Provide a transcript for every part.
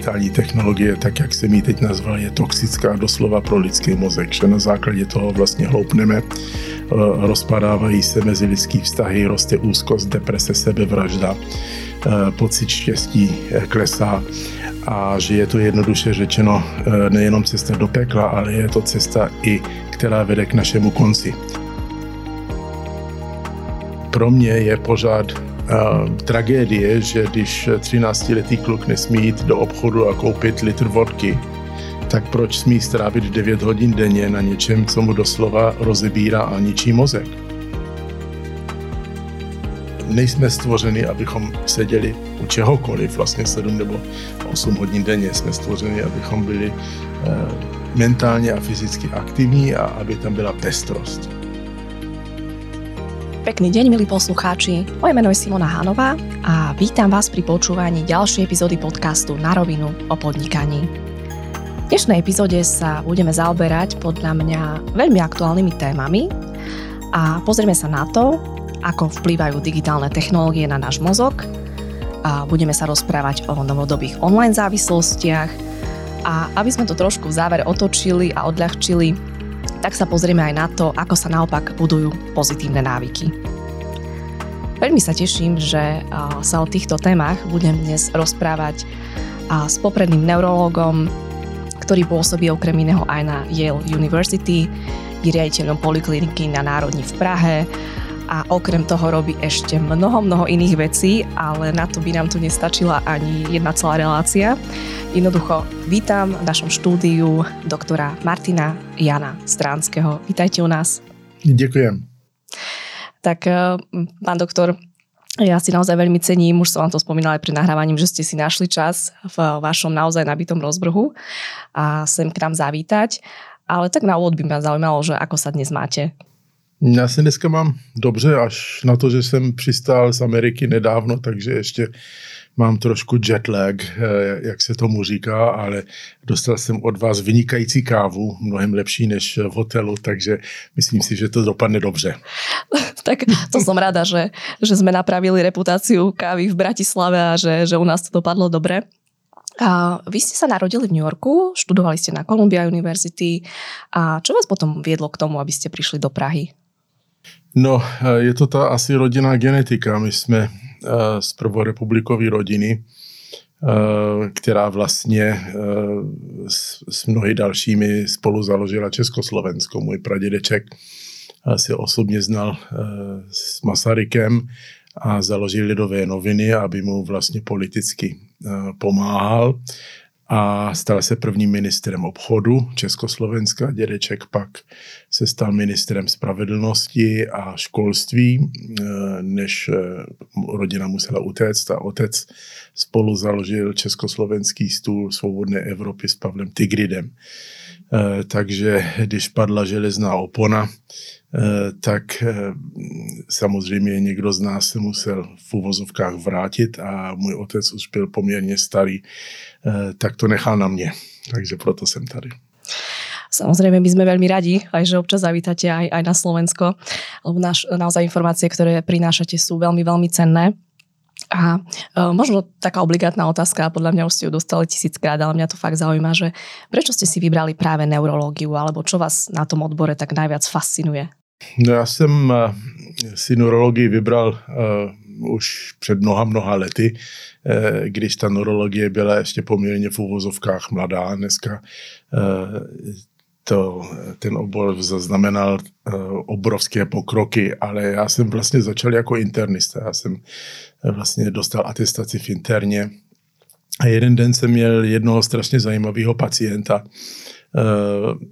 digitální technologie, tak jak jsem ji teď nazval, je toxická doslova pro lidský mozek, že na základě toho vlastně hloupneme, eh, rozpadávají se mezi lidský vztahy, roste úzkost, deprese, sebevražda, eh, pocit štěstí klesá a že je to jednoduše řečeno nejenom cesta do pekla, ale je to cesta i, která vede k našemu konci. Pro mě je pořád tragédie, že když 13-letý kluk nesmí jít do obchodu a koupit litr vodky, tak proč smí strávit 9 hodin denně na něčem, co mu doslova rozebírá a ničí mozek? Nejsme stvořeni, abychom seděli u čehokoliv, vlastně 7 nebo 8 hodin denně. Jsme stvořeni, abychom byli eh, mentálně a fyzicky aktivní a aby tam byla pestrost. Pekný deň, milí poslucháči. Moje meno je Simona Hanová a vítam vás pri počúvaní ďalšej epizódy podcastu Na rovinu o podnikaní. V dnešnej epizóde sa budeme zaoberať podľa mňa veľmi aktuálnymi témami a pozrieme sa na to, ako vplývajú digitálne technológie na náš mozog a budeme sa rozprávať o novodobých online závislostiach a aby sme to trošku v závere otočili a odľahčili, tak sa pozrieme aj na to, ako sa naopak budujú pozitívne návyky. Veľmi sa teším, že sa o týchto témach budem dnes rozprávať s popredným neurologom, ktorý pôsobí okrem iného aj na Yale University, je riaditeľom polikliniky na Národní v Prahe a okrem toho robí ešte mnoho, mnoho iných vecí, ale na to by nám tu nestačila ani jedna celá relácia. Jednoducho vítam v našom štúdiu doktora Martina Jana Stránskeho. Vítajte u nás. Ďakujem. Tak eh, pán doktor, ja si naozaj veľmi cením, už som vám to spomínala aj pri nahrávaním, že ste si našli čas v vašom naozaj nabitom rozbrhu a sem k nám zavítať. Ale tak na úvod by ma zaujímalo, že ako sa dnes máte. Já se dneska mám dobře, až na to, že jsem přistál z Ameriky nedávno, takže ještě mám trošku jet lag, eh, jak se tomu říká, ale dostal jsem od vás vynikající kávu, mnohem lepší než v hotelu, takže myslím si, že to dopadne dobře. tak to som rada, že, že sme napravili reputáciu kávy v Bratislave a že, že u nás to dopadlo dobre. A vy ste sa narodili v New Yorku, študovali ste na Columbia University a čo vás potom viedlo k tomu, aby ste prišli do Prahy? No, eh, je to ta asi rodinná genetika. My jsme eh, z prvorepublikové rodiny, eh, která vlastně s, mnohy dalšími spolu založila Československo. Můj pradědeček si osobně znal s Masarykem a založil lidové noviny, aby mu vlastně politicky pomáhal a stal se prvním ministrem obchodu Československa. Dědeček pak se stal ministrem spravedlnosti a školství, eh, než eh, rodina musela utéct a otec spolu založil Československý stůl svobodné Evropy s Pavlem Tigridem. Eh, takže když padla železná opona, tak samozřejmě někdo z nás se musel v uvozovkách vrátit a můj otec už byl poměrně starý, Eh, tak to nechal na mě. Takže proto jsem tady. Samozrejme, my sme veľmi radi, aj že občas zavítate aj, aj na Slovensko, lebo naš, naozaj informácie, ktoré prinášate, sú veľmi, veľmi cenné. A e, možno taká obligátna otázka, podľa mňa už ste ju dostali tisíckrát, ale mňa to fakt zaujíma, že prečo ste si vybrali práve neurológiu, alebo čo vás na tom odbore tak najviac fascinuje? No já jsem eh, si neurologii vybral uh, už před mnoha, mnoha lety, uh, když ta neurologie byla ještě poměrně v úvozovkách mladá. Dneska uh, to, ten obor zaznamenal obrovské pokroky, ale já jsem vlastně začal jako internista. Já jsem vlastně dostal atestaci v interně a jeden den jsem měl jednoho strašně zajímavého pacienta,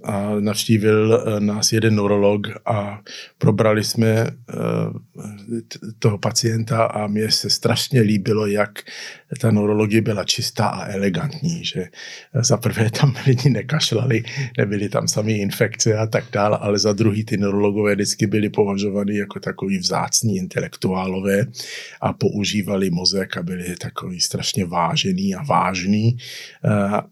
a navštívil eh, nás jeden neurolog a probrali jsme eh, toho pacienta a mně se strašně líbilo, jak ta neurologie byla čistá a elegantní, že za prvé tam lidi nekašlali, nebyly tam samé infekce a tak dále, ale za druhý ty neurologové vždycky byli považovány jako takový vzácní intelektuálové a používali mozek a byli takový strašně vážený a vážný,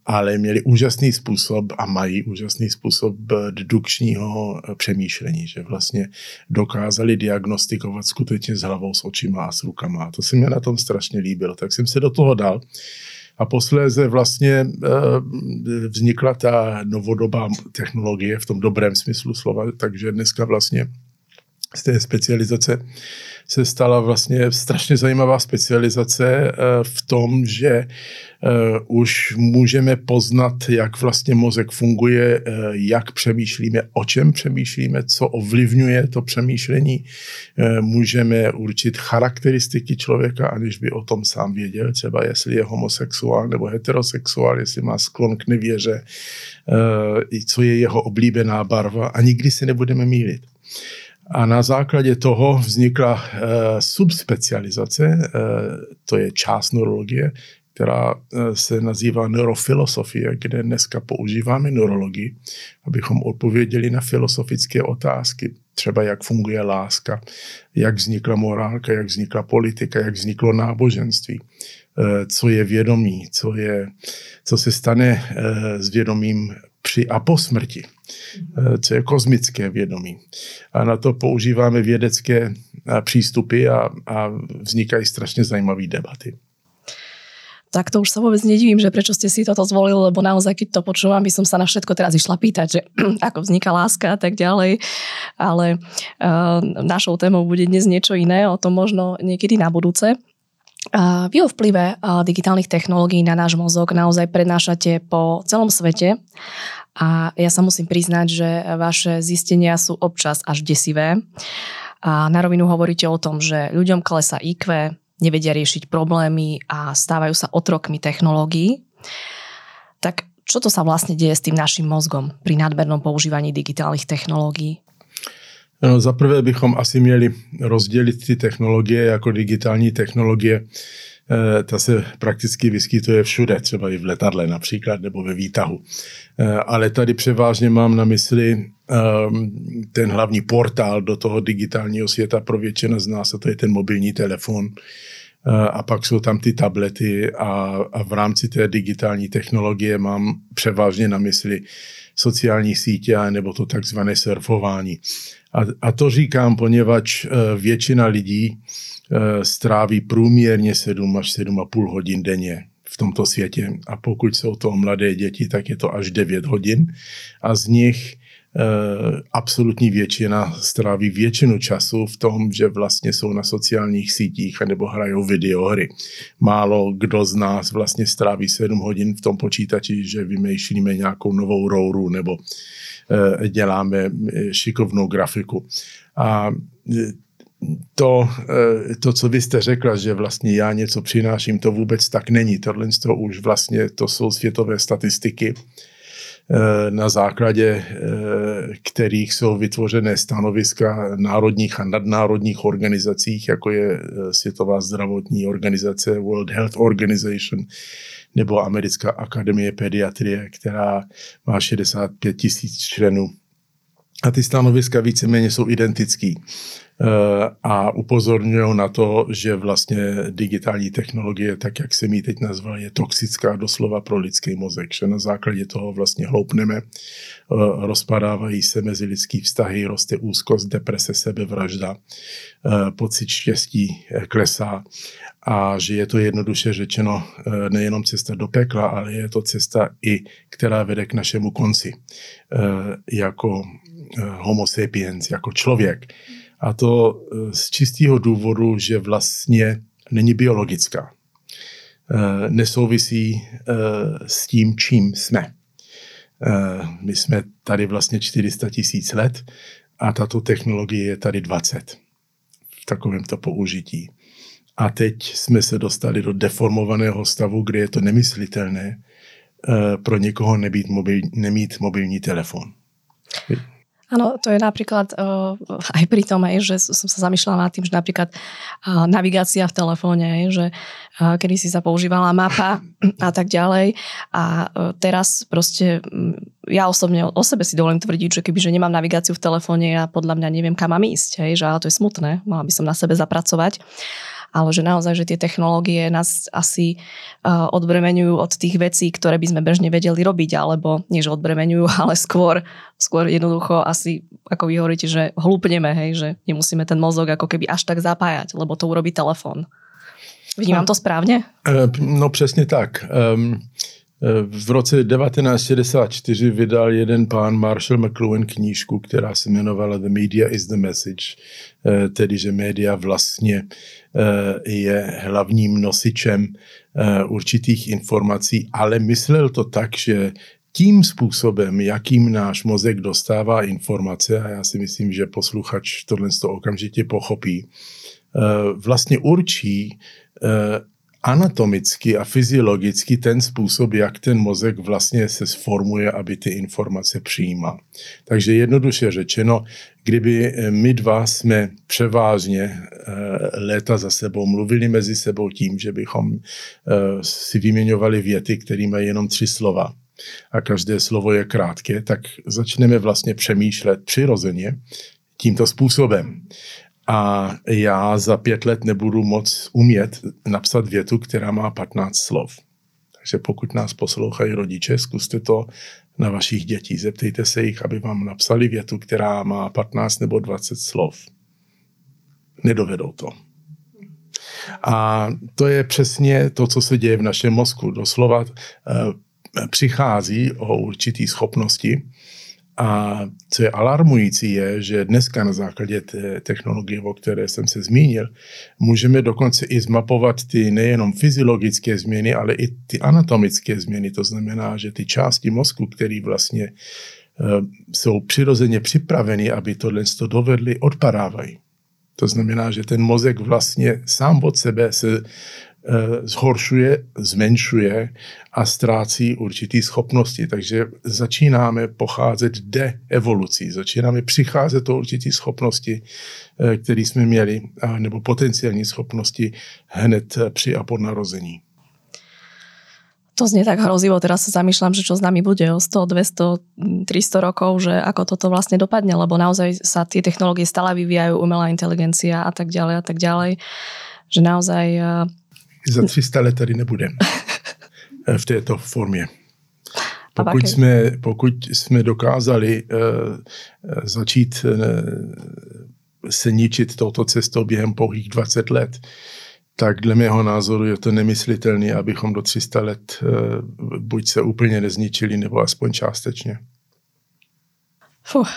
ale měli úžasný způsob a mají úžasný způsob dedukčního přemýšlení, že vlastně dokázali diagnostikovat skutečně s hlavou, s očima a s rukama. A to se mi na tom strašně líbilo. Tak jsem se do toho dal A posléze vlastně vznikla ta novodobá technologie v tom dobrém smyslu slova, takže dneska vlastně z té specializace se stala vlastně strašně zajímavá specializace eh, v tom, že eh, už můžeme poznat, jak vlastně mozek funguje, eh, jak přemýšlíme, o čem přemýšlíme, co ovlivňuje to přemýšlení. Můžeme určit charakteristiky člověka, aniž by o tom sám věděl, třeba jestli je homosexuál nebo heterosexuál, jestli má sklon k nevěře, co je jeho oblíbená barva a nikdy se nebudeme mílit. A na základě toho vznikla uh, subspecializace, uh, to je část neurologie, která uh, se nazývá neurofilosofie, kde dneska používáme neurologii, abychom odpověděli na filosofické otázky, třeba jak funguje láska, jak vznikla morálka, jak vznikla politika, jak vzniklo náboženství, co je vědomí, co, je, co se stane s vědomím při a po smrti, eh, co je kozmické vědomí. A na to používáme vědecké eh, přístupy a, a vznikají strašně zajímavé debaty tak to už sa vôbec nedivím, že prečo ste si toto zvolili, lebo naozaj, keď to počúvam, by som sa na všetko teraz išla pýtať, že ako vzniká láska a tak ďalej. Ale uh, našou témou bude dnes niečo iné, o tom možno niekedy na budúce. Uh, vy o vplyve digitálnych technológií na náš mozog naozaj prednášate po celom svete a ja sa musím priznať, že vaše zistenia sú občas až desivé. A na rovinu hovoríte o tom, že ľuďom klesa IQ, nevedia riešiť problémy a stávajú sa otrokmi technológií. Tak čo to sa vlastne deje s tým našim mozgom pri nadmernom používaní digitálnych technológií? No, za prvé bychom asi měli rozdělit ty technologie jako digitální technologie Eh, ta se prakticky vyskytuje všude, třeba i v letadle například, nebo ve výtahu. Eh, ale tady převážně mám na mysli ehm, ten hlavní portál do toho digitálního světa pro většinu z nás, a to je ten mobilní telefon. Eh, a pak jsou tam ty tablety a, a v rámci té digitální technologie mám převážně na mysli sociální sítě nebo to takzvané surfování. A, a to říkám, poněvadž většina lidí Eh, stráví průměrně 7 až 7,5 hodin denně v tomto světě. A pokud jsou to mladé děti, tak je to až 9 hodin. A z nich absolutní většina stráví většinu času v tom, že vlastně jsou na sociálních sítích nebo hrajou videohry. Málo kdo z nás vlastně stráví 7 hodin v tom počítači, že vymýšlíme nějakou novou rouru nebo uh, děláme šikovnou grafiku. A to, eh, to, co vy jste řekla, že vlastně já něco přináším, to vůbec tak není. Tohle to už vlastně, to jsou světové statistiky, eh, na základě eh, kterých jsou vytvořené stanoviska národních a nadnárodních organizacích, jako je Světová zdravotní organizace World Health Organization nebo Americká akademie pediatrie, která má 65 tisíc členů. A ty stanoviska víceméně jsou identický a upozorňují na to, že vlastně digitální technologie, tak jak se mi teď nazval, je toxická doslova pro lidský mozek, že na základě toho vlastně hloupneme, eh, rozpadávají se mezi lidský vztahy, roste úzkost, deprese, sebevražda, eh, pocit štěstí eh, klesá a že je to jednoduše řečeno nejenom cesta do pekla, ale je to cesta i, která vede k našemu konci jako homo sapiens, jako člověk. A to eh, z čistého důvodu, že vlastně není biologická. Eh, nesouvisí eh, s tím, čím jsme. My jsme tady vlastně 400 tisíc let a tato technologie je tady 20 v takovémto použití. A teď jsme se dostali do deformovaného stavu, kde je to nemyslitelné pro někoho nebýt mobil, nemít mobilní telefon. Áno, to je napríklad uh, aj pri tom, aj, že som sa zamýšľala nad tým, že napríklad uh, navigácia v telefóne, že uh, kedy si sa používala mapa a tak ďalej. A uh, teraz proste um, ja osobne o sebe si dovolím tvrdiť, že kebyže nemám navigáciu v telefóne, ja podľa mňa neviem, kam mám ísť, hej, že ale to je smutné, mala by som na sebe zapracovať ale že naozaj, že tie technológie nás asi uh, odbremenujú od tých vecí, ktoré by sme bežne vedeli robiť, alebo nie, že odbremenujú, ale skôr, skôr jednoducho asi, ako vy hovoríte, že hlúpneme, hej, že nemusíme ten mozog ako keby až tak zapájať, lebo to urobí telefón. Vnímám to správně? No přesně tak. Um, v roce 1964 vydal jeden pán Marshall McLuhan knížku, která se jmenovala The Media is the Message, eh, tedy že média vlastně eh, je hlavním nosičem eh, určitých informací, ale myslel to tak, že tím způsobem, jakým náš mozek dostává informace, a já si myslím, že posluchač tohle to okamžitě pochopí, vlastně určí anatomicky a fyziologicky ten způsob, jak ten mozek vlastně se sformuje, aby ty informace přijímal. Takže jednoduše řečeno, kdyby eh, my dva jsme převážně eh, léta za sebou mluvili mezi sebou tím, že bychom eh, si vyměňovali věty, které mají jenom tři slova, a každé slovo je krátké, tak začneme vlastně přemýšlet přirozeně tímto způsobem a já za pět let nebudu moc umět napsat větu, která má 15 slov. Takže pokud nás poslouchají rodiče, zkuste to na vašich dětí. Zeptejte se jich, aby vám napsali větu, která má 15 nebo 20 slov. Nedovedou to. A to je přesně to, co se děje v našem mozku. Doslova eh, přichází o určitý schopnosti, a co je alarmující je, že dneska na základě té technologie, o které jsem se zmínil, můžeme dokonce i zmapovat ty nejenom fyziologické změny, ale i ty anatomické změny. To znamená, že ty části mozku, které vlastně uh, jsou přirozeně připraveny, aby tohle to dovedli, odpadávají. To znamená, že ten mozek vlastně sám od sebe se zhoršuje, zmenšuje a ztrácí určitý schopnosti. Takže začínáme pocházet de evolucí, začínáme přicházet o určitý schopnosti, eh, které jsme měli, nebo potenciální schopnosti hned eh, při a po narození. To znie tak hrozivo, teraz sa zamýšľam, že čo s nami bude o 100, 200, 300 rokov, že ako toto vlastne dopadne, lebo naozaj sa tie technológie stále vyvíjajú, umelá inteligencia a tak ďalej a tak ďalej, že naozaj za 300 let tady nebudeme v této formě. Pokud jsme, pokud jsme dokázali uh, začít uh, se ničit touto cestou během pouhých 20 let, tak dle mého názoru je to nemyslitelné, abychom do 300 let uh, buď se úplně nezničili, nebo aspoň částečně. Fuh.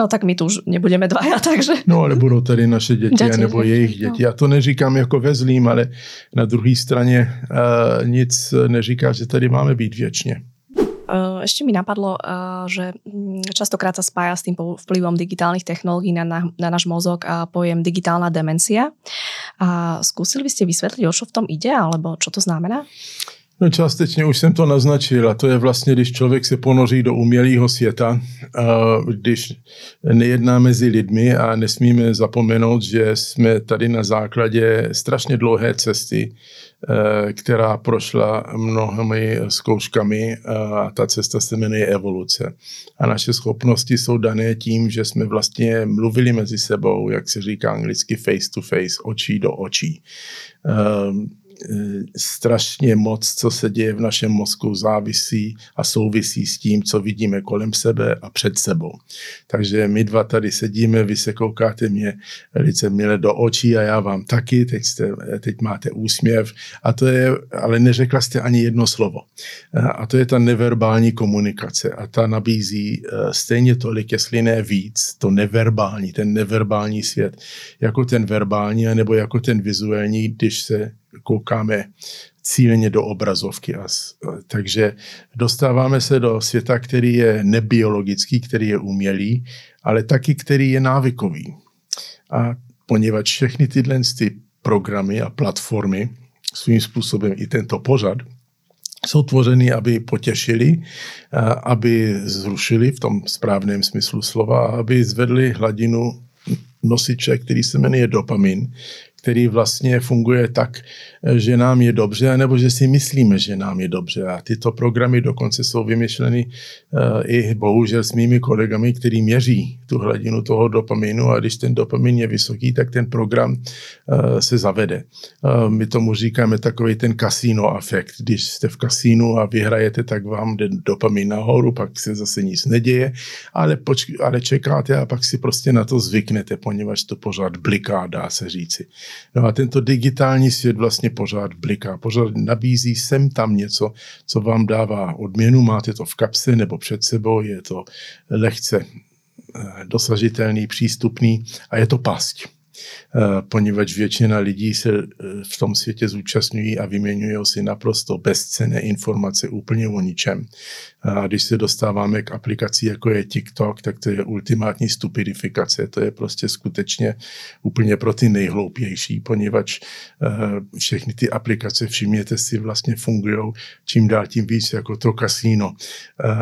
No tak my tu už nebudeme dvaja, takže... No ale budou tady naše děti, děti nebo jejich děti. No. A to neříkám jako ve zlým, ale na druhé straně uh, nic neříká, že tady máme být věčně. Ešte mi napadlo, že mm, častokrát sa spája s tým vplyvom digitálnych technológií na, na, na náš mozog a pojem digitálna demencia. A skúsili by ste vysvetliť, o čo v tom ide, alebo čo to znamená? No částečně už jsem to naznačil a to je vlastně, když člověk se ponoří do umělého světa, když nejedná mezi lidmi a nesmíme zapomenout, že jsme tady na základě strašně dlouhé cesty, e, která prošla mnohými zkouškami a ta cesta se jmenuje evoluce. A naše schopnosti jsou dané tím, že jsme vlastně mluvili mezi sebou, jak se říká anglicky face to face, očí do očí e, Eh, strašně moc, co se děje v našem mozku, závisí a souvisí s tím, co vidíme kolem sebe a před sebou. Takže my dva tady sedíme, vy se koukáte mě velice milé do očí a já vám taky, teď, jste, teď máte úsměv a to je, ale neřekla jste ani jedno slovo. Eh, a to je ta neverbální komunikace a ta nabízí eh, stejně tolik, jestli ne víc, to neverbální, ten neverbální svět, jako ten verbální, nebo jako ten vizuální, když se koukáme cíleně do obrazovky. Takže dostáváme se do světa, který je nebiologický, který je umělý, ale taky, který je návykový. A poněvadž všechny tyhle ty programy a platformy, svým způsobem i tento pořad, jsou tvořeny, aby potěšili, aby zrušili v tom správném smyslu slova, aby zvedli hladinu nosiče, který se jmenuje dopamin, který vlastně funguje tak, že nám je dobře, nebo že si myslíme, že nám je dobře. A tyto programy dokonce jsou vymyšleny uh, i bohužel s mými kolegami, který měří tu hladinu toho dopaminu a když ten dopamin je vysoký, tak ten program uh, se zavede. Uh, my tomu říkáme takový ten kasino efekt. Když jste v kasínu a vyhrajete, tak vám jde dopamin nahoru, pak se zase nic neděje, ale, počk- ale čekáte a pak si prostě na to zvyknete, poněvadž to pořád bliká, dá se říci. No a tento digitální svět vlastně pořád bliká, pořád nabízí sem tam něco, co vám dává odměnu, máte to v kapse nebo před sebou, je to lehce eh, dosažitelný, přístupný a je to pasť. Eh, poněvadž většina lidí se eh, v tom světě zúčastňují a vyměňují si naprosto bezcené informace úplně o ničem. A když se dostáváme k aplikaci, jako je TikTok, tak to je ultimátní stupidifikace. To je prostě skutečně úplně pro ty nejhloupější, poněvadž eh, všechny ty aplikace, všimněte si, vlastně fungují čím dál tím víc jako to kasíno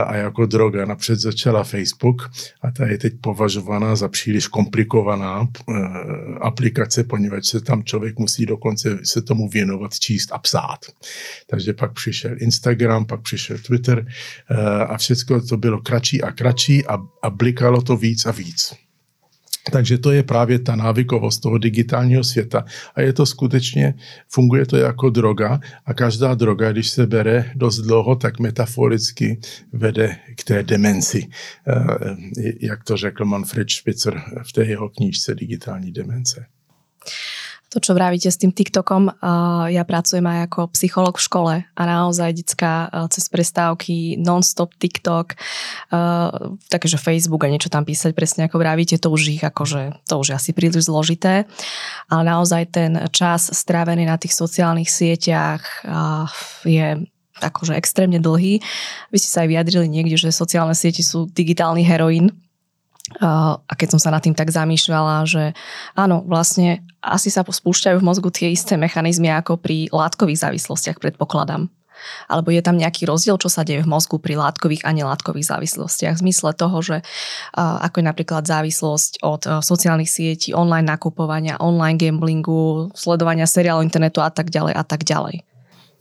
a jako droga. Napřed začala Facebook a ta je teď považovaná za příliš komplikovaná aplikace, poněvadž se tam člověk musí dokonce se tomu věnovat, číst a psát. Takže pak přišel Instagram, pak přišel Twitter eh, a všechno to bylo kratší a kratší a, a blikalo to víc a víc. Takže to je právě ta návykovost toho digitálního světa. A je to skutečně, funguje to jako droga a každá droga, když se bere dost dlouho, tak metaforicky vede k té demenci. Eh, jak to řekl Manfred Spitzer v té jeho knížce Digitální demence to, čo vravíte s tým TikTokom, ja pracujem aj ako psycholog v škole a naozaj detská cez prestávky non-stop TikTok, také, že Facebook a niečo tam písať presne ako vravíte, to už ich akože, to už je asi príliš zložité, ale naozaj ten čas strávený na tých sociálnych sieťach je akože extrémne dlhý. Vy ste sa aj vyjadrili niekde, že sociálne siete sú digitálny heroín, a keď som sa nad tým tak zamýšľala, že áno, vlastne asi sa spúšťajú v mozgu tie isté mechanizmy ako pri látkových závislostiach, predpokladám. Alebo je tam nejaký rozdiel, čo sa deje v mozgu pri látkových a nelátkových závislostiach. V zmysle toho, že ako je napríklad závislosť od sociálnych sietí, online nakupovania, online gamblingu, sledovania seriálu internetu a tak ďalej a tak ďalej.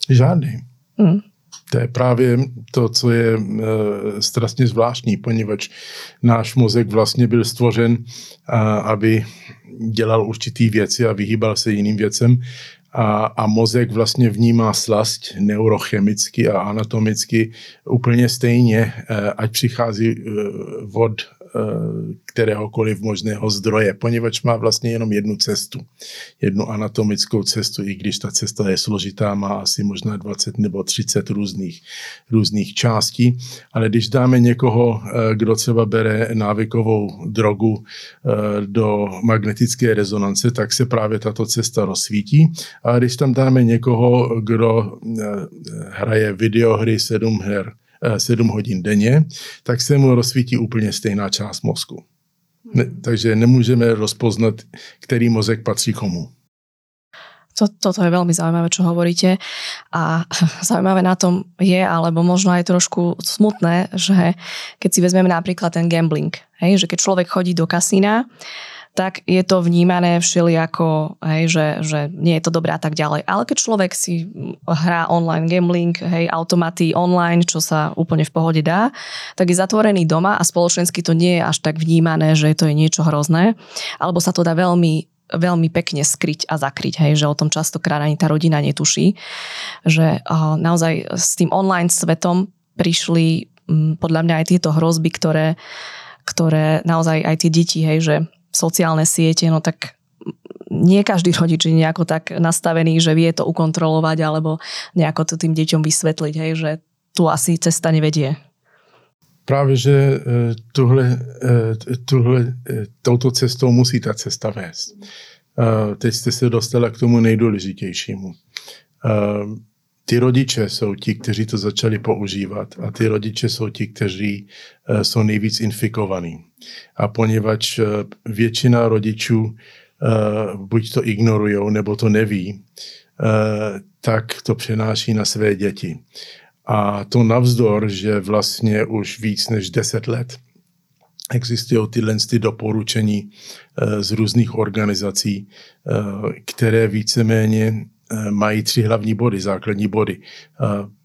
Žádný. Mm. To je právě to, co je e, strašně zvláštní, poněvadž náš mozek vlastně byl stvořen, a, aby dělal určitý věci a vyhýbal se jiným věcem. A, a mozek vlastně vnímá slast neurochemicky a anatomicky úplně stejně, e, ať přichází e, od kteréhokoliv možného zdroje, poněvadž má vlastně jenom jednu cestu, jednu anatomickou cestu, i když ta cesta je složitá, má asi možná 20 nebo 30 různých, různých částí, ale když dáme někoho, eh, kdo třeba bere návykovou drogu eh, do magnetické rezonance, tak se právě tato cesta rozsvítí. A když tam dáme někoho, kdo hraje videohry, sedm her, 7 hodin denně, tak se mu rozsvítí úplně stejná část mozku. Ne, takže nemůžeme rozpoznat, který mozek patří komu. To, toto je veľmi zaujímavé, čo hovoríte. A zaujímavé na tom je, alebo možno aj trošku smutné, že keď si vezmeme napríklad ten gambling, hej, že keď človek chodí do kasína, tak je to vnímané všelijako, hej, že, že nie je to dobré a tak ďalej. Ale keď človek si hrá online gambling, hej, automaty online, čo sa úplne v pohode dá, tak je zatvorený doma a spoločensky to nie je až tak vnímané, že to je niečo hrozné. Alebo sa to dá veľmi veľmi pekne skryť a zakryť, hej, že o tom častokrát ani tá rodina netuší, že uh, naozaj s tým online svetom prišli um, podľa mňa aj tieto hrozby, ktoré, ktoré naozaj aj tie deti, hej, že sociálne siete, no tak nie každý rodič je nejako tak nastavený, že vie to ukontrolovať alebo nejako to tým deťom vysvetliť, hej, že tu asi cesta nevedie. Právě, že e, tuhle, e, tuhle, e, touto cestou musí ta cesta vést. Teď jste se dostala k tomu nejdůležitějšímu ty rodiče jsou ti, kteří to začali používat a ty rodiče jsou ti, kteří jsou nejvíc infikovaní. A poněvadž eh, většina rodičů eh, buď to ignorují, nebo to neví, tak to přenáší na své děti. A to navzdor, že vlastně už víc než 10 let existují tyhle ty doporučení z různých organizací, které víceméně Eh, mají tři hlavní body, základní body.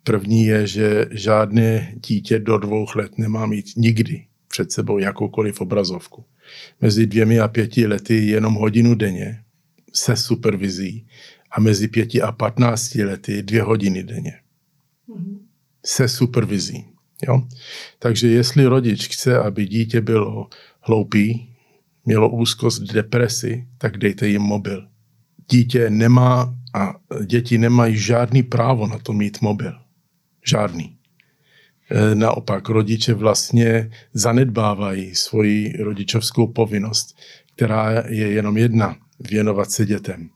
První je, že žádné dítě do dvou let nemá mít nikdy před sebou jakoukoliv obrazovku. Mezi dvěmi a pěti lety jenom hodinu denně se supervizí a mezi pěti a patnácti lety dvě hodiny denně. Se supervizí. Jo? Takže jestli rodič chce, aby dítě bylo hloupý, mělo úzkost, depresi, tak dejte jim mobil dítě nemá a děti nemají žádný právo na to mít mobil. Žádný. E, naopak rodiče vlastně zanedbávají svoji rodičovskou povinnost, která je jenom jedna, věnovat se dětem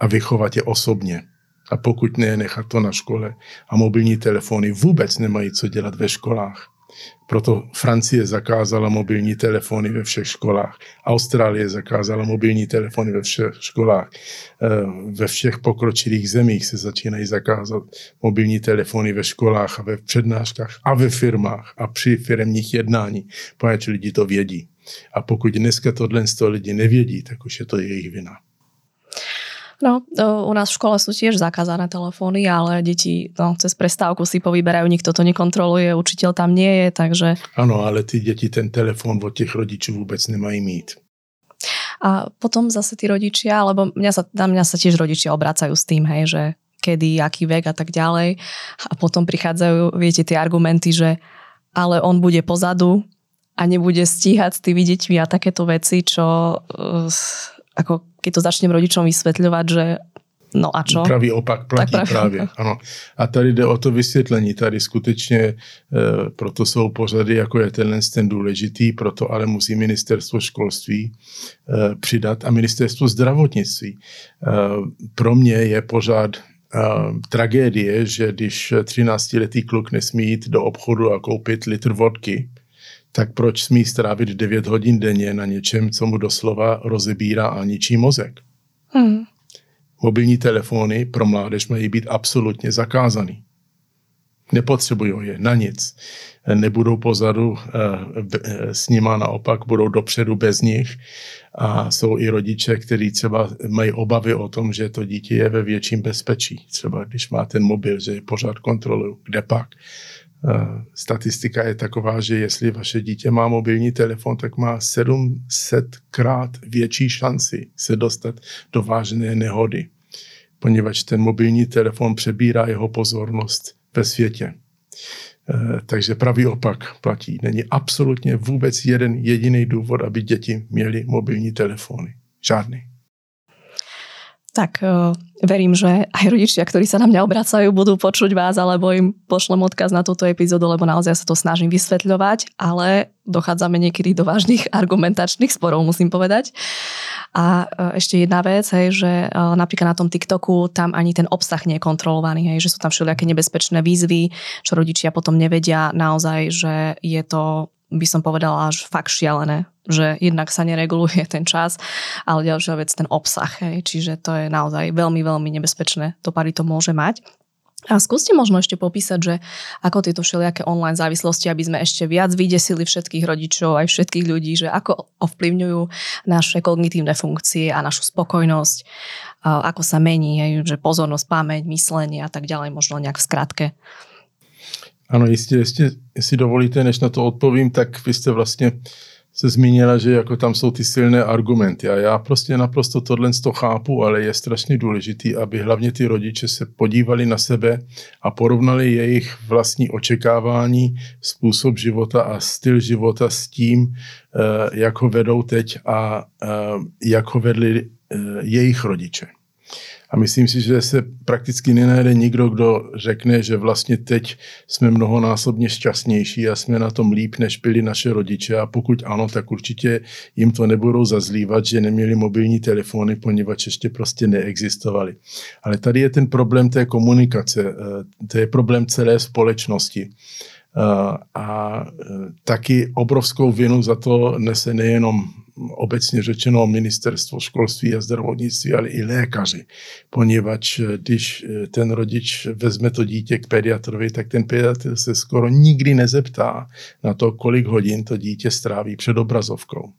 a vychovat je osobně. A pokud ne, nechat to na škole. A mobilní telefony vůbec nemají co dělat ve školách. Proto Francie zakázala mobilní telefony ve všech školách. Austrálie zakázala mobilní telefony ve všech školách. Eh, ve všech pokročilých zemích se začínají zakázat mobilní telefony ve školách a ve přednáškách a ve firmách a při firmních jednání, protože lidi to vědí. A pokud dneska tohle lidi nevědí, tak už je to jejich vina. No, u nás v škole sú tiež zakázané telefóny, ale deti no, cez prestávku si povyberajú, nikto to nekontroluje, učiteľ tam nie je, takže... Ano, ale ty deti ten telefon od těch rodičů vůbec nemají mít. A potom zase tí rodičia, lebo mňa sa, na mňa sa tiež rodičia obracajú s tým, hej, že kedy, aký vek a tak ďalej. A potom prichádzajú, viete, tie argumenty, že ale on bude pozadu a nebude stíhať s tými deťmi a takéto veci, čo uh, ako keď to začnem rodičům vysvětlovat, že No a čo? Pravý opak platí tak právě. Ano. A tady jde o to vysvětlení. Tady skutečně e, proto jsou pořady, jako je tenhle ten důležitý, proto ale musí ministerstvo školství e, přidat a ministerstvo zdravotnictví. E, pro mě je pořád tragédie, že když 13-letý kluk nesmí jít do obchodu a koupit litr vodky, tak proč smí strávit 9 hodin denně na něčem, co mu doslova rozebírá a ničí mozek? Hmm. Mobilní telefony pro mládež mají být absolutně zakázaný. Nepotřebují je na nic. Nebudou pozadu e, s nima, naopak budou dopředu bez nich. A jsou i rodiče, kteří třeba mají obavy o tom, že to dítě je ve větším bezpečí. Třeba když má ten mobil, že je pořád kontrolují. Kde pak? Statistika je taková, že jestli vaše dítě má mobilní telefon, tak má 700 krát větší šanci se dostat do vážné nehody, poněvadž ten mobilní telefon přebírá jeho pozornost ve světě. Eh, takže pravý opak platí. Není absolutně vůbec jeden jediný důvod, aby děti měly mobilní telefony. Žádný. Tak uh, verím, že aj rodičia, ktorí sa na mňa obracajú, budú počuť vás, alebo im pošlem odkaz na túto epizódu, lebo naozaj sa to snažím vysvetľovať, ale dochádzame niekedy do vážnych argumentačných sporov, musím povedať. A uh, ešte jedna vec, hej, že uh, napríklad na tom TikToku tam ani ten obsah nie je kontrolovaný, hej, že sú tam všelijaké nebezpečné výzvy, čo rodičia potom nevedia naozaj, že je to by som povedala až fakt šialené, že jednak sa nereguluje ten čas, ale ďalšia vec ten obsah, hej. čiže to je naozaj veľmi, veľmi nebezpečné, pary to môže mať. A skúste možno ešte popísať, že ako tieto všelijaké online závislosti, aby sme ešte viac vydesili všetkých rodičov, aj všetkých ľudí, že ako ovplyvňujú naše kognitívne funkcie a našu spokojnosť, ako sa mení, že pozornosť, pamäť, myslenie a tak ďalej, možno nejak v skratke. Ano, jistě, jistě, jestli dovolíte, než na to odpovím, tak vy jste vlastně se zmínila, že jako tam jsou ty silné argumenty a já prostě naprosto tohle to chápu, ale je strašně důležitý, aby hlavně ty rodiče se podívali na sebe a porovnali jejich vlastní očekávání, způsob života a styl života s tím, eh, jak ho vedou teď a eh, jak ho vedli eh, jejich rodiče. A myslím si, že se prakticky nenajde nikdo, kdo řekne, že vlastně teď jsme mnohonásobně šťastnější a jsme na tom líp, než byli naše rodiče. A pokud ano, tak určitě jim to nebudou zazlívat, že neměli mobilní telefony, poněvadž ještě prostě neexistovaly. Ale tady je ten problém té komunikace, eh, to je problém celé společnosti. Eh, a eh, taky obrovskou vinu za to nese nejenom obecně řečeno ministerstvo školství a zdravotnictví, ale i lékaři. Poněvadž eh, když ten rodič vezme to dítě k pediatrovi, tak ten pediatr se skoro nikdy nezeptá na to, kolik hodin to dítě stráví před obrazovkou.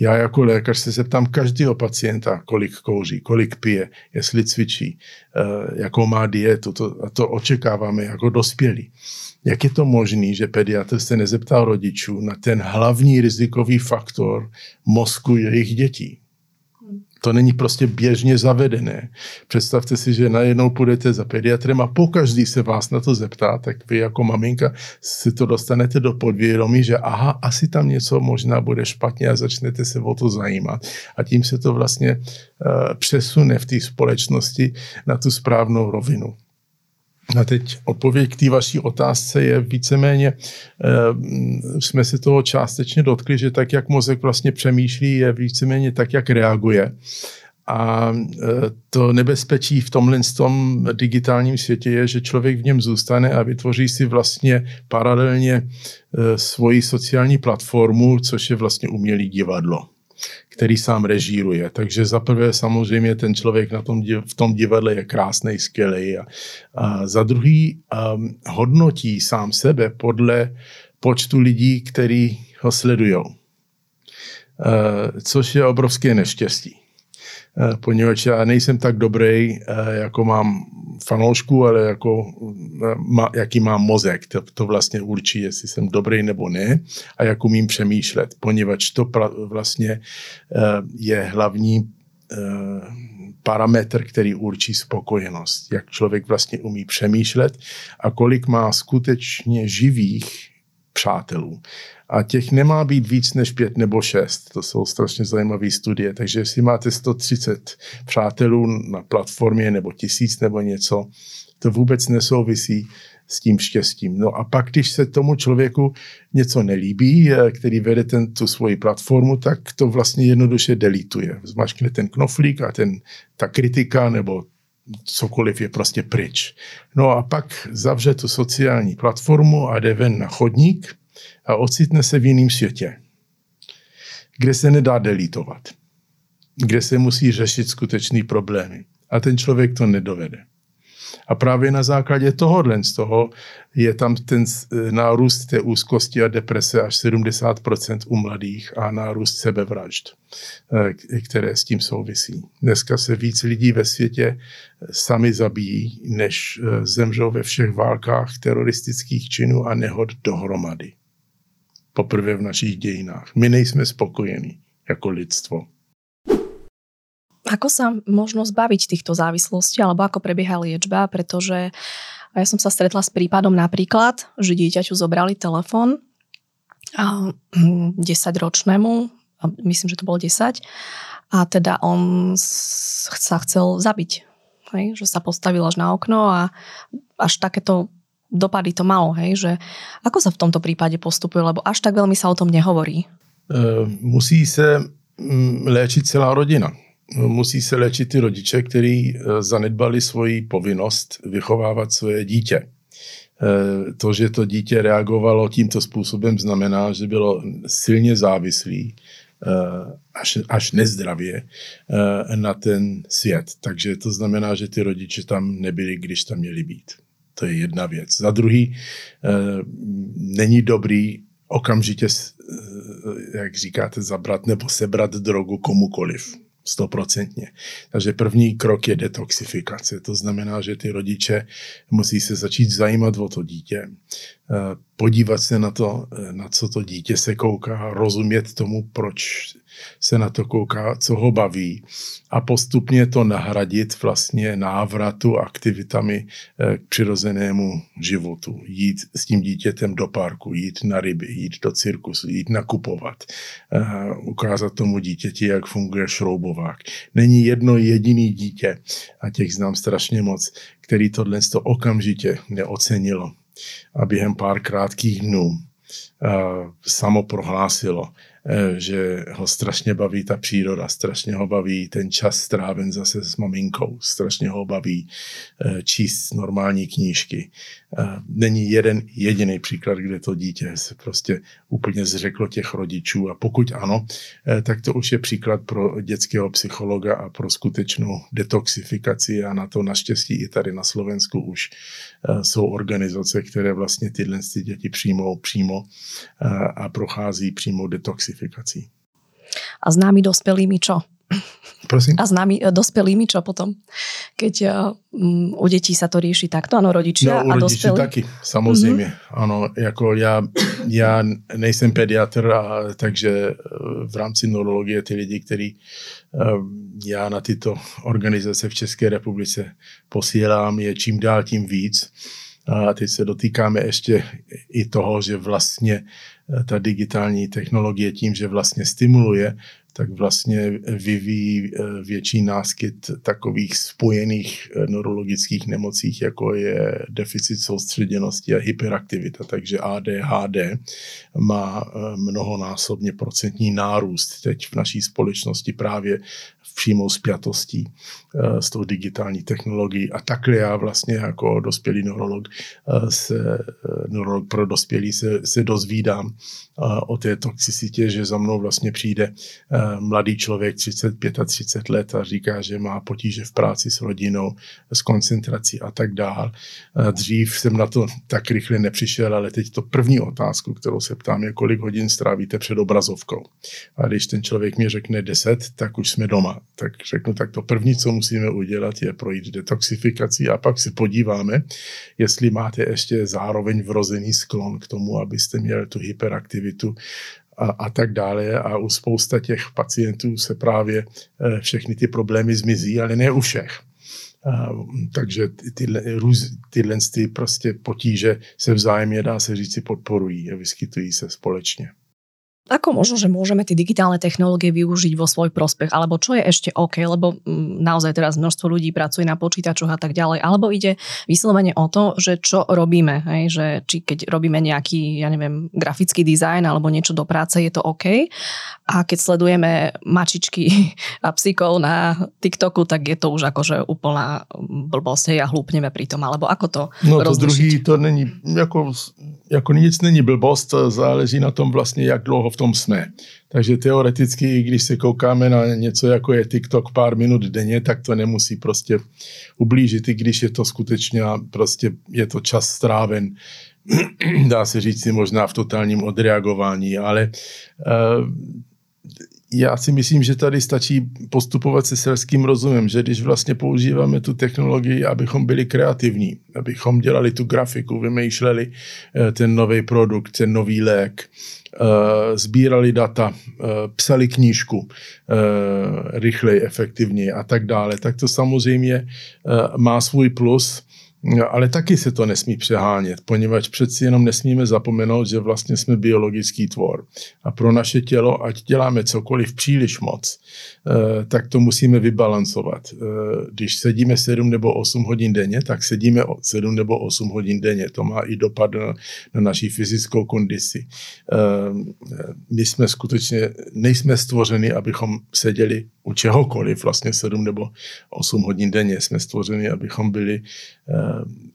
Já jako lékař se zeptám každého pacienta, kolik kouří, kolik pije, jestli cvičí, jakou má dietu. To, a to očekáváme jako dospělí. Jak je to možné, že pediatr se nezeptal rodičů na ten hlavní rizikový faktor mozku jejich dětí? To není prostě běžně zavedené. Představte si, že najednou půjdete za pediatrem a pokaždý se vás na to zeptá, tak vy jako maminka si to dostanete do podvědomí, že aha, asi tam něco možná bude špatně a začnete se o to zajímat. A tím se to vlastně uh, přesune v té společnosti na tu správnou rovinu. A teď odpověď k té vaší otázce je víceméně, e, jsme se toho částečně dotkli, že tak, jak mozek vlastně přemýšlí, je víceméně tak, jak reaguje. A e, to nebezpečí v tomhle tom digitálním světě je, že člověk v něm zůstane a vytvoří si vlastně paralelně e, svoji sociální platformu, což je vlastně umělý divadlo který sám režíruje. Takže zaprvé samozřejmě ten člověk na tom, v tom divadle je krásný, skvělý. A, a za druhý um, hodnotí sám sebe podle počtu lidí, který ho sledují. Uh, což je obrovské neštěstí. Uh, poněvadž já nejsem tak dobrý, uh, jako mám fanoušku, ale jako, ma, jaký mám mozek. To, to vlastně určí, jestli jsem dobrý nebo ne a jak umím přemýšlet, poněvadž to pra, vlastně je hlavní parametr, který určí spokojenost. Jak člověk vlastně umí přemýšlet a kolik má skutečně živých přátelů. A těch nemá být víc než pět nebo šest. To jsou strašně zajímavé studie. Takže jestli máte 130 přátelů na platformě nebo tisíc nebo něco, to vůbec nesouvisí s tím štěstím. No a pak, když se tomu člověku něco nelíbí, eh, který vede ten, tu svoji platformu, tak to vlastně jednoduše delituje. Zmačkne ten knoflík a ten, ta kritika nebo cokoliv je prostě pryč. No a pak zavře tu sociální platformu a jde ven na chodník a ocitne se v jiném světě, kde se nedá delitovat, kde se musí řešit skutečný problémy. A ten člověk to nedovede. A právě na základě tohohle z toho je tam ten eh, nárůst té úzkosti a deprese až 70% u mladých a nárůst sebevražd, eh, které s tím souvisí. Dneska se víc lidí ve světě eh, sami zabíjí, než zemřou ve všech válkách teroristických činů a nehod dohromady. Poprvé v našich dějinách. My nejsme spokojení jako lidstvo. Ako sa možno zbaviť týchto závislostí, alebo ako prebieha liečba, pretože ja som sa stretla s prípadom napríklad, že dieťaťu zobrali telefón 10-ročnému, myslím, že to bolo 10, a teda on sa chcel zabiť. Hej? Že sa postavil až na okno a až takéto dopady to malo. Hej? Že ako sa v tomto prípade postupuje, lebo až tak veľmi sa o tom nehovorí. Uh, musí se mm, léčit celá rodina musí se léčit ty rodiče, kteří eh, zanedbali svoji povinnost vychovávat svoje dítě. Eh, to, že to dítě reagovalo tímto způsobem, znamená, že bylo silně závislý, až, až nezdravě na ten svět. Takže to znamená, že ty rodiče tam nebyli, když tam měli být. To je jedna věc. Za druhý, není dobrý okamžitě, jak říkáte, zabrat nebo sebrat drogu komukoliv stoprocentně. Takže první krok je detoxifikace. To znamená, že ty rodiče musí se začít zajímat o to dítě, eh, podívat se na to, eh, na co to dítě se kouká, rozumět tomu, proč se na to kouká, co ho baví a postupně to nahradit vlastně návratu aktivitami eh, k přirozenému životu. Jít s tím dítětem do parku, jít na ryby, jít do cirkusu, jít nakupovat, eh, ukázat tomu dítěti, jak funguje šroubovák. Není jedno jediný dítě, a těch znám strašně moc, který tohle to okamžitě neocenilo a během pár krátkých dnů Eh, že ho strašně baví ta příroda, strašně ho baví ten čas stráven zase s maminkou, strašně ho baví eh, číst normální knížky. Eh, není jeden jediný příklad, kde to dítě se prostě úplně zřeklo těch rodičů a pokud ano, tak to už je příklad pro dětského psychologa a pro skutečnou detoxifikaci a na to naštěstí i tady na Slovensku už jsou organizace, které vlastně tyhle děti přijmou přímo a prochází přímo detoxifikací. A s námi dospělými čo? Prosím? A s nami, e, dospelými, čo potom? Keď um, u detí sa to rieši takto, ano, rodičia no, a dospělí? taky, samozřejmě. Mm-hmm. Ano, jako já, já nejsem pediatr, a, takže e, v rámci neurologie ty lidi, který já na tyto organizace v České republice posílám, je čím dál tím víc. A teď se dotýkáme ještě i toho, že vlastně ta digitální technologie tím, že vlastně stimuluje tak vlastně vyvíjí eh, větší náskyt takových spojených eh, neurologických nemocích, jako je deficit soustředěnosti a hyperaktivita. Takže ADHD má eh, mnohonásobně procentní nárůst teď v naší společnosti právě v přímou spjatostí s tou digitální technologií. A takhle já vlastně jako dospělý neurolog, se, neurolog pro dospělý se, se dozvídám o té toxicitě, že za mnou vlastně přijde mladý člověk 35 a 30 let a říká, že má potíže v práci s rodinou, s koncentrací a tak dál. Dřív jsem na to tak rychle nepřišel, ale teď to první otázku, kterou se ptám, je, kolik hodin strávíte před obrazovkou. A když ten člověk mi řekne 10, tak už jsme doma. Tak řeknu, tak to první, co musíme udělat, je projít detoxifikací a pak se podíváme, jestli máte ještě zároveň vrozený sklon k tomu, abyste měli tu hyperaktivitu a, a tak dále. A u spousta těch pacientů se právě eh, všechny ty problémy zmizí, ale ne u všech. Uh, takže tyhle, růz, tyhle ty prostě potíže se vzájemně, dá se říci, podporují a vyskytují se společně. Ako možno, že môžeme tie digitálne technológie využiť vo svoj prospech? Alebo čo je ešte OK? Lebo mm, naozaj teraz množstvo ľudí pracuje na počítačoch a tak ďalej. Alebo ide vyslovene o to, že čo robíme. Hej? Že či keď robíme nejaký, ja neviem, grafický dizajn alebo niečo do práce, je to OK. A keď sledujeme mačičky a psíkov na TikToku, tak je to už akože úplná blbosť a hlúpneme pri tom. Alebo ako to No to rozlišiť? druhý, to není, jako, jako nic není blbost, záleží na tom vlastně, jak dlouho v tom jsme. Takže teoreticky, když se koukáme na něco, jako je TikTok pár minut denně, tak to nemusí prostě ublížit, i když je to skutečně prostě je to čas stráven, dá se říct si možná v totálním odreagování, ale uh, já si myslím, že tady stačí postupovat se selským rozumem, že když vlastně používáme tu technologii, abychom byli kreativní, abychom dělali tu grafiku, vymýšleli eh, ten nový produkt, ten nový lék, Eh, sbírali data, eh, psali knížku rychleji, efektivněji a tak dále, tak to samozřejmě má svůj plus No, ale taky se to nesmí přehánět, poněvadž přeci jenom nesmíme zapomenout, že vlastně jsme biologický tvor. A pro naše tělo, ať děláme cokoliv příliš moc, eh, tak to musíme vybalancovat. Eh, když sedíme 7 nebo 8 hodin denně, tak sedíme 7 nebo 8 hodin denně. To má i dopad na, na naší fyzickou kondici. Eh, my jsme skutečně, nejsme stvořeni, abychom seděli u čehokoliv, vlastně 7 nebo 8 hodin denně. Jsme stvořeni, abychom byli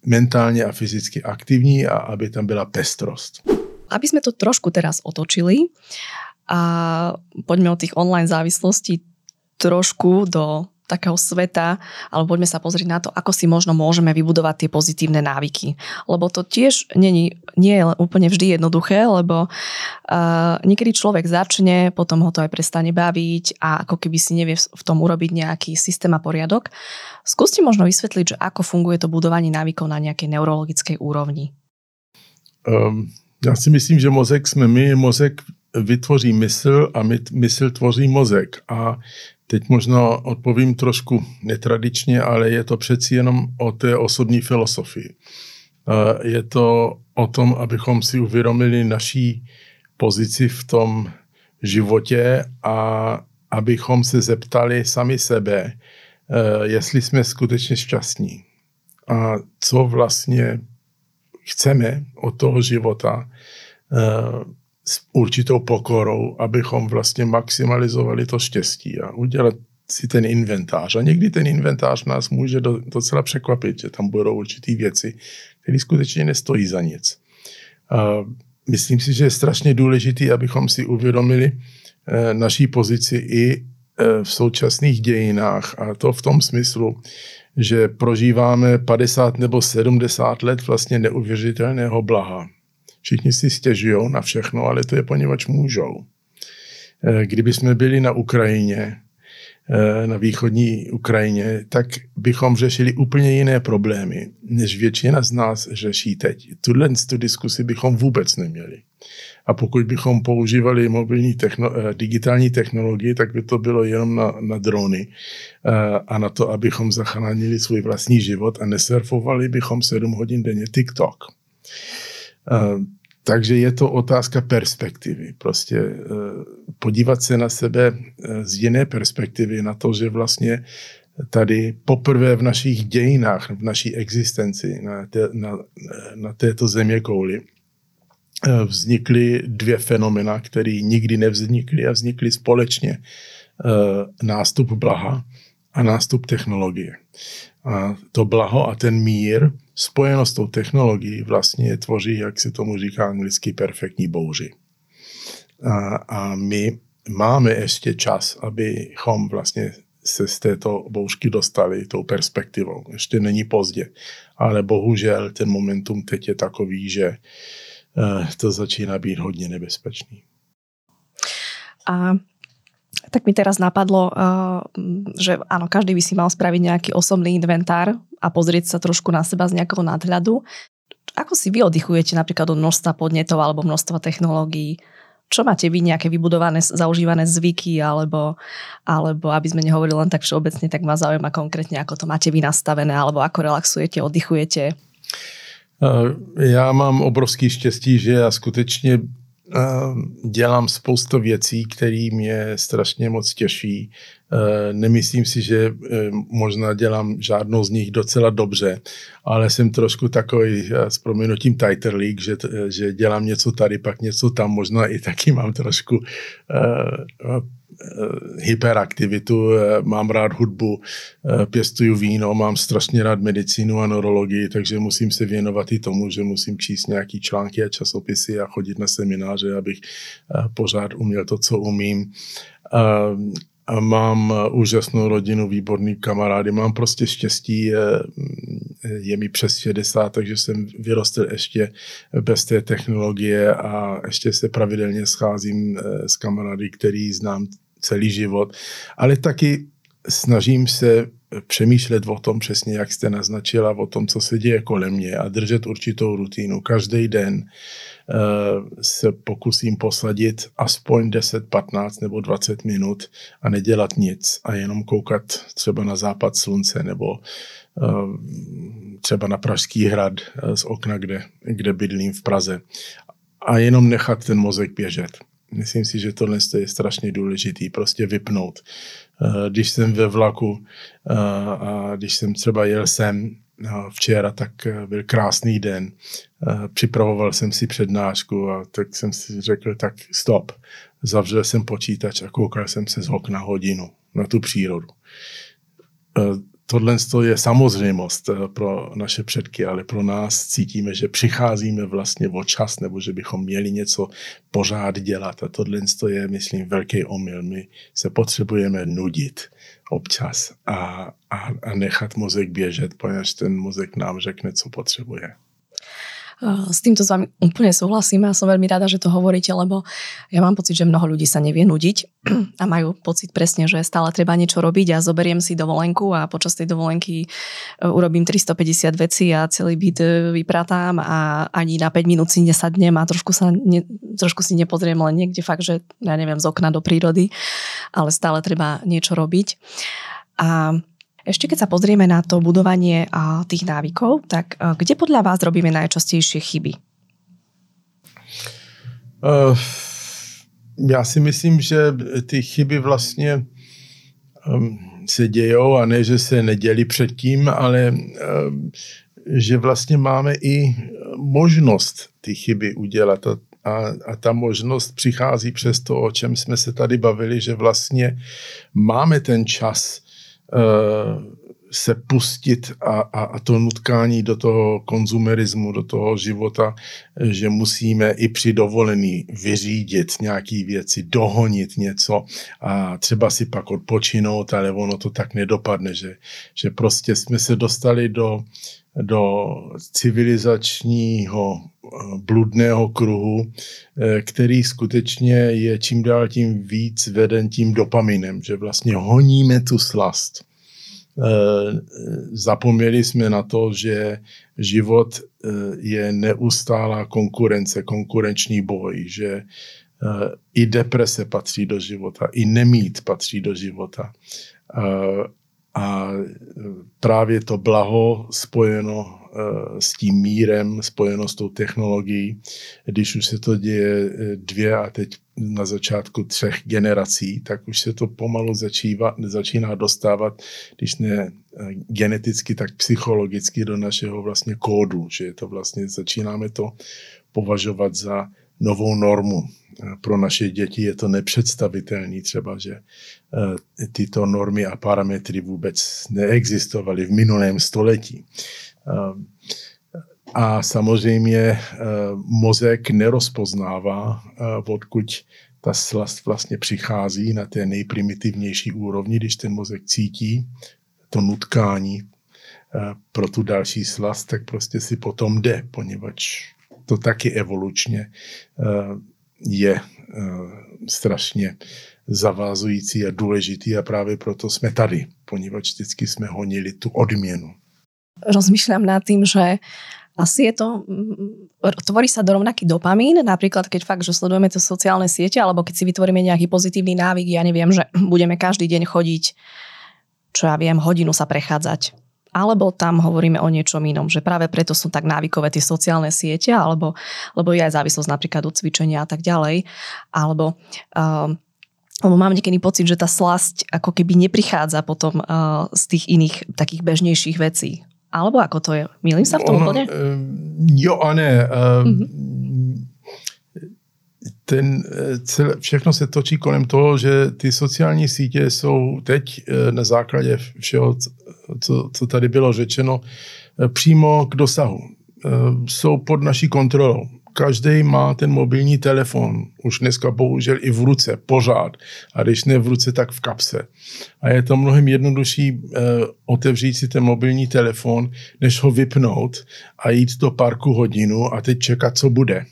mentálně a fyzicky aktivní a aby tam byla pestrost. Aby sme to trošku teraz otočili a poďme od tých online závislostí trošku do takého sveta, alebo poďme sa pozrieť na to, ako si možno môžeme vybudovať tie pozitívne návyky. Lebo to tiež nie, nie je úplne vždy jednoduché, lebo uh, niekedy človek začne, potom ho to aj prestane baviť a ako keby si nevie v tom urobiť nejaký systém a poriadok. Skúste možno vysvetliť, že ako funguje to budovanie návykov na nejakej neurologickej úrovni. Um, já si myslím, že mozek jsme my, mozek vytvoří mysl a my, mysl tvoří mozek. A Teď možná odpovím trošku netradičně, ale je to přeci jenom o té osobní filozofii. Je to o tom, abychom si uvědomili naší pozici v tom životě a abychom se zeptali sami sebe, jestli jsme skutečně šťastní a co vlastně chceme od toho života s určitou pokorou, abychom vlastně maximalizovali to štěstí a udělat si ten inventář. A někdy ten inventář nás může do, docela překvapit, že tam budou určitý věci, které skutečně nestojí za nic. A myslím si, že je strašně důležité, abychom si uvědomili e, naší pozici i e, v současných dějinách a to v tom smyslu, že prožíváme 50 nebo 70 let vlastně neuvěřitelného blaha Všichni si stěžují na všechno, ale to je poněvadž můžou. Eh, kdyby jsme byli na Ukrajině, Eh, na východní Ukrajině, tak bychom řešili úplně jiné problémy, než většina z nás řeší teď. Tuhle tu diskusi bychom vůbec neměli. A pokud bychom používali mobilní techno, eh, digitální technologie, tak by to bylo jenom na, na drony a na to, abychom zachránili svůj vlastní život a nesurfovali bychom 7 hodin denně TikTok. Takže je to otázka perspektivy. Prostě eh, podívat se na sebe eh, z jiné perspektivy, na to, že vlastně tady poprvé v našich dějinách, v naší existenci na, té, na, na této země kouli eh, vznikly dvě fenomena, které nikdy nevznikly a vznikly společně. Nástup blaha a nástup technologie. A to blaho a ten mír spojeno s tou technologií vlastně tvoří, jak se tomu říká anglicky, perfektní bouři. A, a my máme ještě čas, abychom vlastně se z této bouřky dostali tou perspektivou. Ještě není pozdě, ale bohužel ten momentum teď je takový, že uh, to začíná být hodně nebezpečný. A tak mi teraz napadlo, uh, že áno, každý by si mal spraviť nejaký osobný inventár a pozrieť sa trošku na seba z nejakého nadhľadu. Ako si vy oddychujete napríklad od množstva podnetov alebo množstva technológií? Čo máte vy nejaké vybudované, zaužívané zvyky, alebo, alebo aby sme nehovorili len tak všeobecne, tak ma zaujíma konkrétne, ako to máte vy nastavené, alebo ako relaxujete, oddychujete? Já mám obrovský štěstí, že já skutečně dělám spoustu věcí, které mě strašně moc těší. Nemyslím si, že možná dělám žádnou z nich docela dobře, ale jsem trošku takový s proměnutím League, že, že dělám něco tady, pak něco tam, možná i taky mám trošku Eh, hyperaktivitu, eh, mám rád hudbu, eh, pěstuju víno, mám strašně rád medicínu a neurologii, takže musím se věnovat i tomu, že musím číst nějaký články a časopisy a chodit na semináře, abych pořád uměl to, co umím. A mám úžasnou rodinu, výborný kamarády, mám prostě štěstí, je mi přes 60, takže jsem vyrostl ještě bez té technologie a ještě se pravidelně scházím s kamarády, který znám celý život, ale taky snažím se přemýšlet o tom přesně, jak jste naznačila, o tom, co se děje kolem mě a držet určitou rutinu. Každý den uh, se pokusím posadit aspoň 10, 15 nebo 20 minut a nedělat nic a jenom koukat třeba na západ slunce nebo uh, třeba na Pražský hrad uh, z okna, kde, kde bydlím v Praze a jenom nechat ten mozek běžet. Myslím si, že tohle je strašně důležitý, prostě vypnout. Eh, když jsem ve vlaku eh, a když jsem třeba jel sem eh, včera, tak byl krásný den. Připravoval jsem si přednášku a tak jsem si řekl, tak stop. Zavřel jsem počítač a koukal jsem se z okna hodinu na tu přírodu tohle je samozřejmost eh, pro naše předky, ale pro nás cítíme, že přicházíme vlastně o čas nebo že bychom měli něco pořád dělat a tohle je, myslím, velký omyl. My se potřebujeme nudit občas a, a, a nechat mozek běžet, poněvadž ten mozek nám řekne, co potřebuje. S týmto s vami úplne súhlasím a som veľmi rada, že to hovoríte, lebo ja mám pocit, že mnoho ľudí sa nevie nudiť a majú pocit presne, že stále treba niečo robiť a zoberiem si dovolenku a počas tej dovolenky e, urobím 350 vecí a celý byt e, vypratám a ani na 5 minút si nesadnem a trošku, sa ne, trošku si nepozriem len niekde fakt, že ja neviem, z okna do prírody, ale stále treba niečo robiť. A ešte keď sa pozrieme na to budovanie tých návykov, tak kde podľa vás robíme najčastejšie chyby? Uh, já si myslím, že ty chyby vlastně um, se dějou a ne, že se neděli předtím, ale um, že vlastně máme i možnost ty chyby udělat. A, a, a ta možnost přichází přes to, o čem jsme se tady bavili, že vlastně máme ten čas se pustit a, a, a to nutkání do toho konzumerismu, do toho života, že musíme i při dovolení vyřídit nějaké věci, dohonit něco a třeba si pak odpočinout, ale ono to tak nedopadne, že, že prostě jsme se dostali do do civilizačního bludného kruhu, který skutečně je čím dál tím víc veden tím dopaminem, že vlastně honíme tu slast. Zapomněli jsme na to, že život je neustálá konkurence, konkurenční boj, že i deprese patří do života, i nemít patří do života. A právě to blaho spojeno s tím mírem, spojeno s tou technologií, když už se to děje dvě a teď na začátku třech generací, tak už se to pomalu začíva, začíná dostávat, když ne geneticky, tak psychologicky do našeho vlastně kódu, že je to vlastně, začínáme to považovat za novou normu. Pro naše děti je to nepředstavitelné třeba, že eh, tyto normy a parametry vůbec neexistovaly v minulém století. Eh, a samozřejmě eh, mozek nerozpoznává, odkud ta slast vlastně přichází na té nejprimitivnější úrovni, když ten mozek cítí to nutkání pro tu další slast, tak prostě si potom jde, poněvadž to taky evolučně eh, je eh, strašně zavázující a důležitý a právě proto jsme tady, poněvadž vždycky jsme honili tu odměnu. Rozmýšľam nad tým, že asi je to, mm, tvorí sa rovnaký dopamín, napríklad keď fakt, že sledujeme tie sociálne siete, alebo keď si vytvoríme nejaký pozitívny návyk, ja neviem, že budeme každý deň chodiť, čo ja viem, hodinu sa prechádzať alebo tam hovoríme o niečom inom, že práve preto sú tak návykové tie sociálne siete, alebo lebo je aj závislosť napríklad od cvičenia a tak ďalej, alebo um, lebo mám niekedy pocit, že tá slasť ako keby neprichádza potom uh, z tých iných takých bežnejších vecí. Alebo ako to je? Milím sa v tom úplne? Jo a ne. Uh, mm-hmm. ten, celé, všechno se točí kolem toho, že ty sociální sítě jsou teď na základě všeho, co, co tady bylo řečeno, eh, přímo k dosahu. Eh, jsou pod naší kontrolou. Každý má ten mobilní telefon, už dneska bohužel i v ruce, pořád. A když ne v ruce, tak v kapse. A je to mnohem jednodušší eh, otevřít si ten mobilní telefon, než ho vypnout a jít do parku hodinu a teď čekat, co bude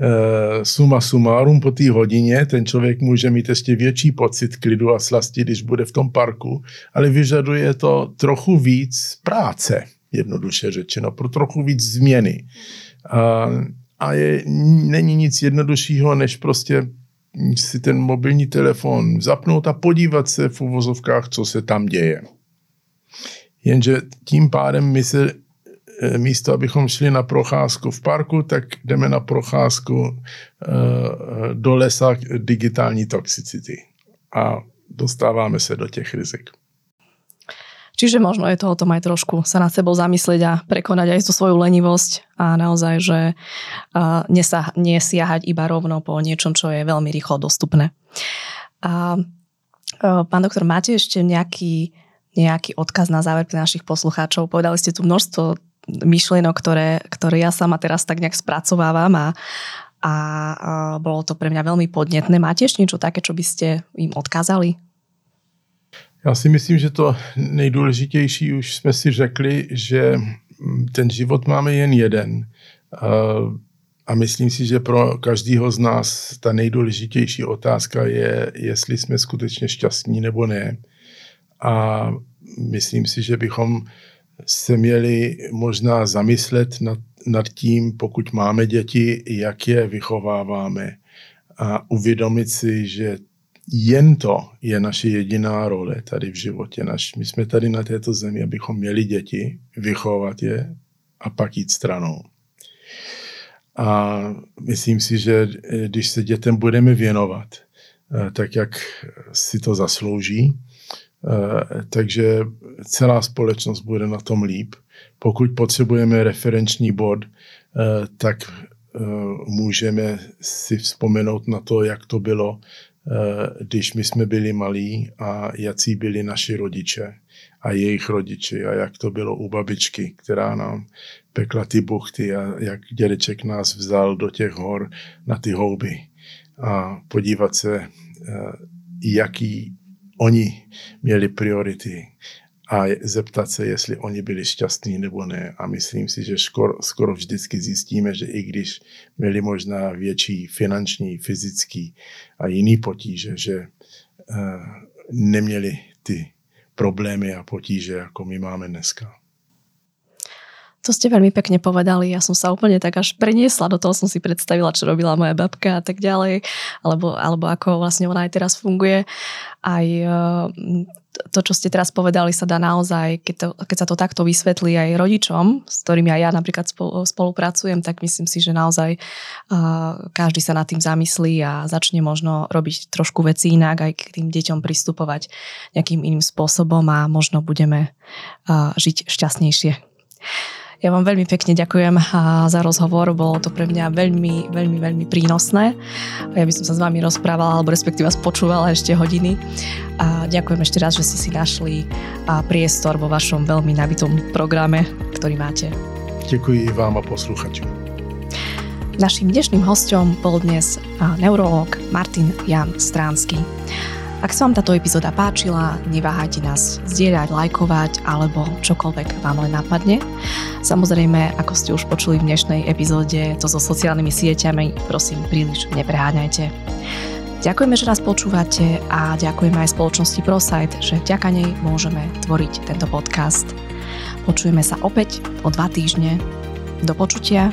Eh, suma sumárum po té hodině ten člověk může mít ještě větší pocit klidu a slasti, když bude v tom parku, ale vyžaduje to trochu víc práce, jednoduše řečeno, pro trochu víc změny. A, a je, není nic jednoduššího, než prostě si ten mobilní telefon zapnout a podívat se v uvozovkách, co se tam děje. Jenže tím pádem my se Eh, místo, abychom šli na procházku v parku, tak jdeme na procházku eh, do lesa digitální toxicity. A dostáváme se do těch rizik. Čiže možno je to o tom aj trošku sa nad sebou zamyslieť a prekonať aj tú svoju lenivosť a naozaj, že nesah, nesiahať iba rovno po niečom, čo je veľmi rýchlo dostupné. A, uh, pán doktor, máte ešte nejaký, nejaký odkaz na záver pre našich poslucháčov? Povedali ste tu množstvo myšlienok, ktoré, ktoré ja sama teraz tak nejak spracovávam a, a, a bolo to pre mňa veľmi podnetné. Máte ešte niečo také, čo by ste im odkázali? Já si myslím, že to nejdůležitější už jsme si řekli, že ten život máme jen jeden. A myslím si, že pro každého z nás ta nejdůležitější otázka je, jestli jsme skutečně šťastní nebo ne. A myslím si, že bychom se měli možná zamyslet nad, nad tím, pokud máme děti, jak je vychováváme a uvědomit si, že jen to je naše jediná role tady v životě. Naš, my jsme tady na této zemi, abychom měli děti, vychovat je a pak jít stranou. A myslím si, že když se dětem budeme věnovat, eh, tak jak si to zaslouží, Eh, takže celá společnost bude na tom líp. Pokud potřebujeme referenční bod, eh, tak eh, můžeme si vzpomenout na to, jak to bylo, když my jsme byli malí a jaký byli naši rodiče a jejich rodiči a jak to bylo u babičky, která nám pekla ty buchty a jak dědeček nás vzal do těch hor na ty houby. A podívat se, jaký oni měli priority a zeptat se, jestli oni byli šťastní nebo ne. A myslím si, že skoro, skoro vždycky zjistíme, že i když měli možná větší finanční, fyzický a jiný potíže, že uh, neměli ty problémy a potíže, jako my máme dneska. To ste veľmi pekne povedali. Ja som sa úplne tak až preniesla do toho, som si predstavila, čo robila moja babka a tak ďalej, alebo, alebo ako vlastne ona aj teraz funguje. Aj eh, to, čo ste teraz povedali, sa dá naozaj, keď, to, keď sa to takto vysvetlí aj rodičom, s ktorými aj ja napríklad spolupracujem, tak myslím si, že naozaj uh, každý sa nad tým zamyslí a začne možno robiť trošku veci inak, aj k tým deťom pristupovať nejakým iným spôsobom a možno budeme uh, žiť šťastnejšie. Ja vám veľmi pekne ďakujem za rozhovor, bolo to pre mňa veľmi, veľmi, veľmi prínosné. Ja by som sa s vami rozprávala, alebo respektíve vás počúvala ešte hodiny. A ďakujem ešte raz, že ste si našli priestor vo vašom veľmi nabitom programe, ktorý máte. Ďakujem vám a posluchačom. Naším dnešným hostom bol dnes neurolog Martin Jan Stránsky. Ak sa vám táto epizóda páčila, neváhajte nás zdieľať, lajkovať alebo čokoľvek vám len napadne. Samozrejme, ako ste už počuli v dnešnej epizóde, to so sociálnymi sieťami, prosím, príliš nepreháňajte. Ďakujeme, že nás počúvate a ďakujeme aj spoločnosti ProSite, že vďaka nej môžeme tvoriť tento podcast. Počujeme sa opäť o dva týždne. Do počutia.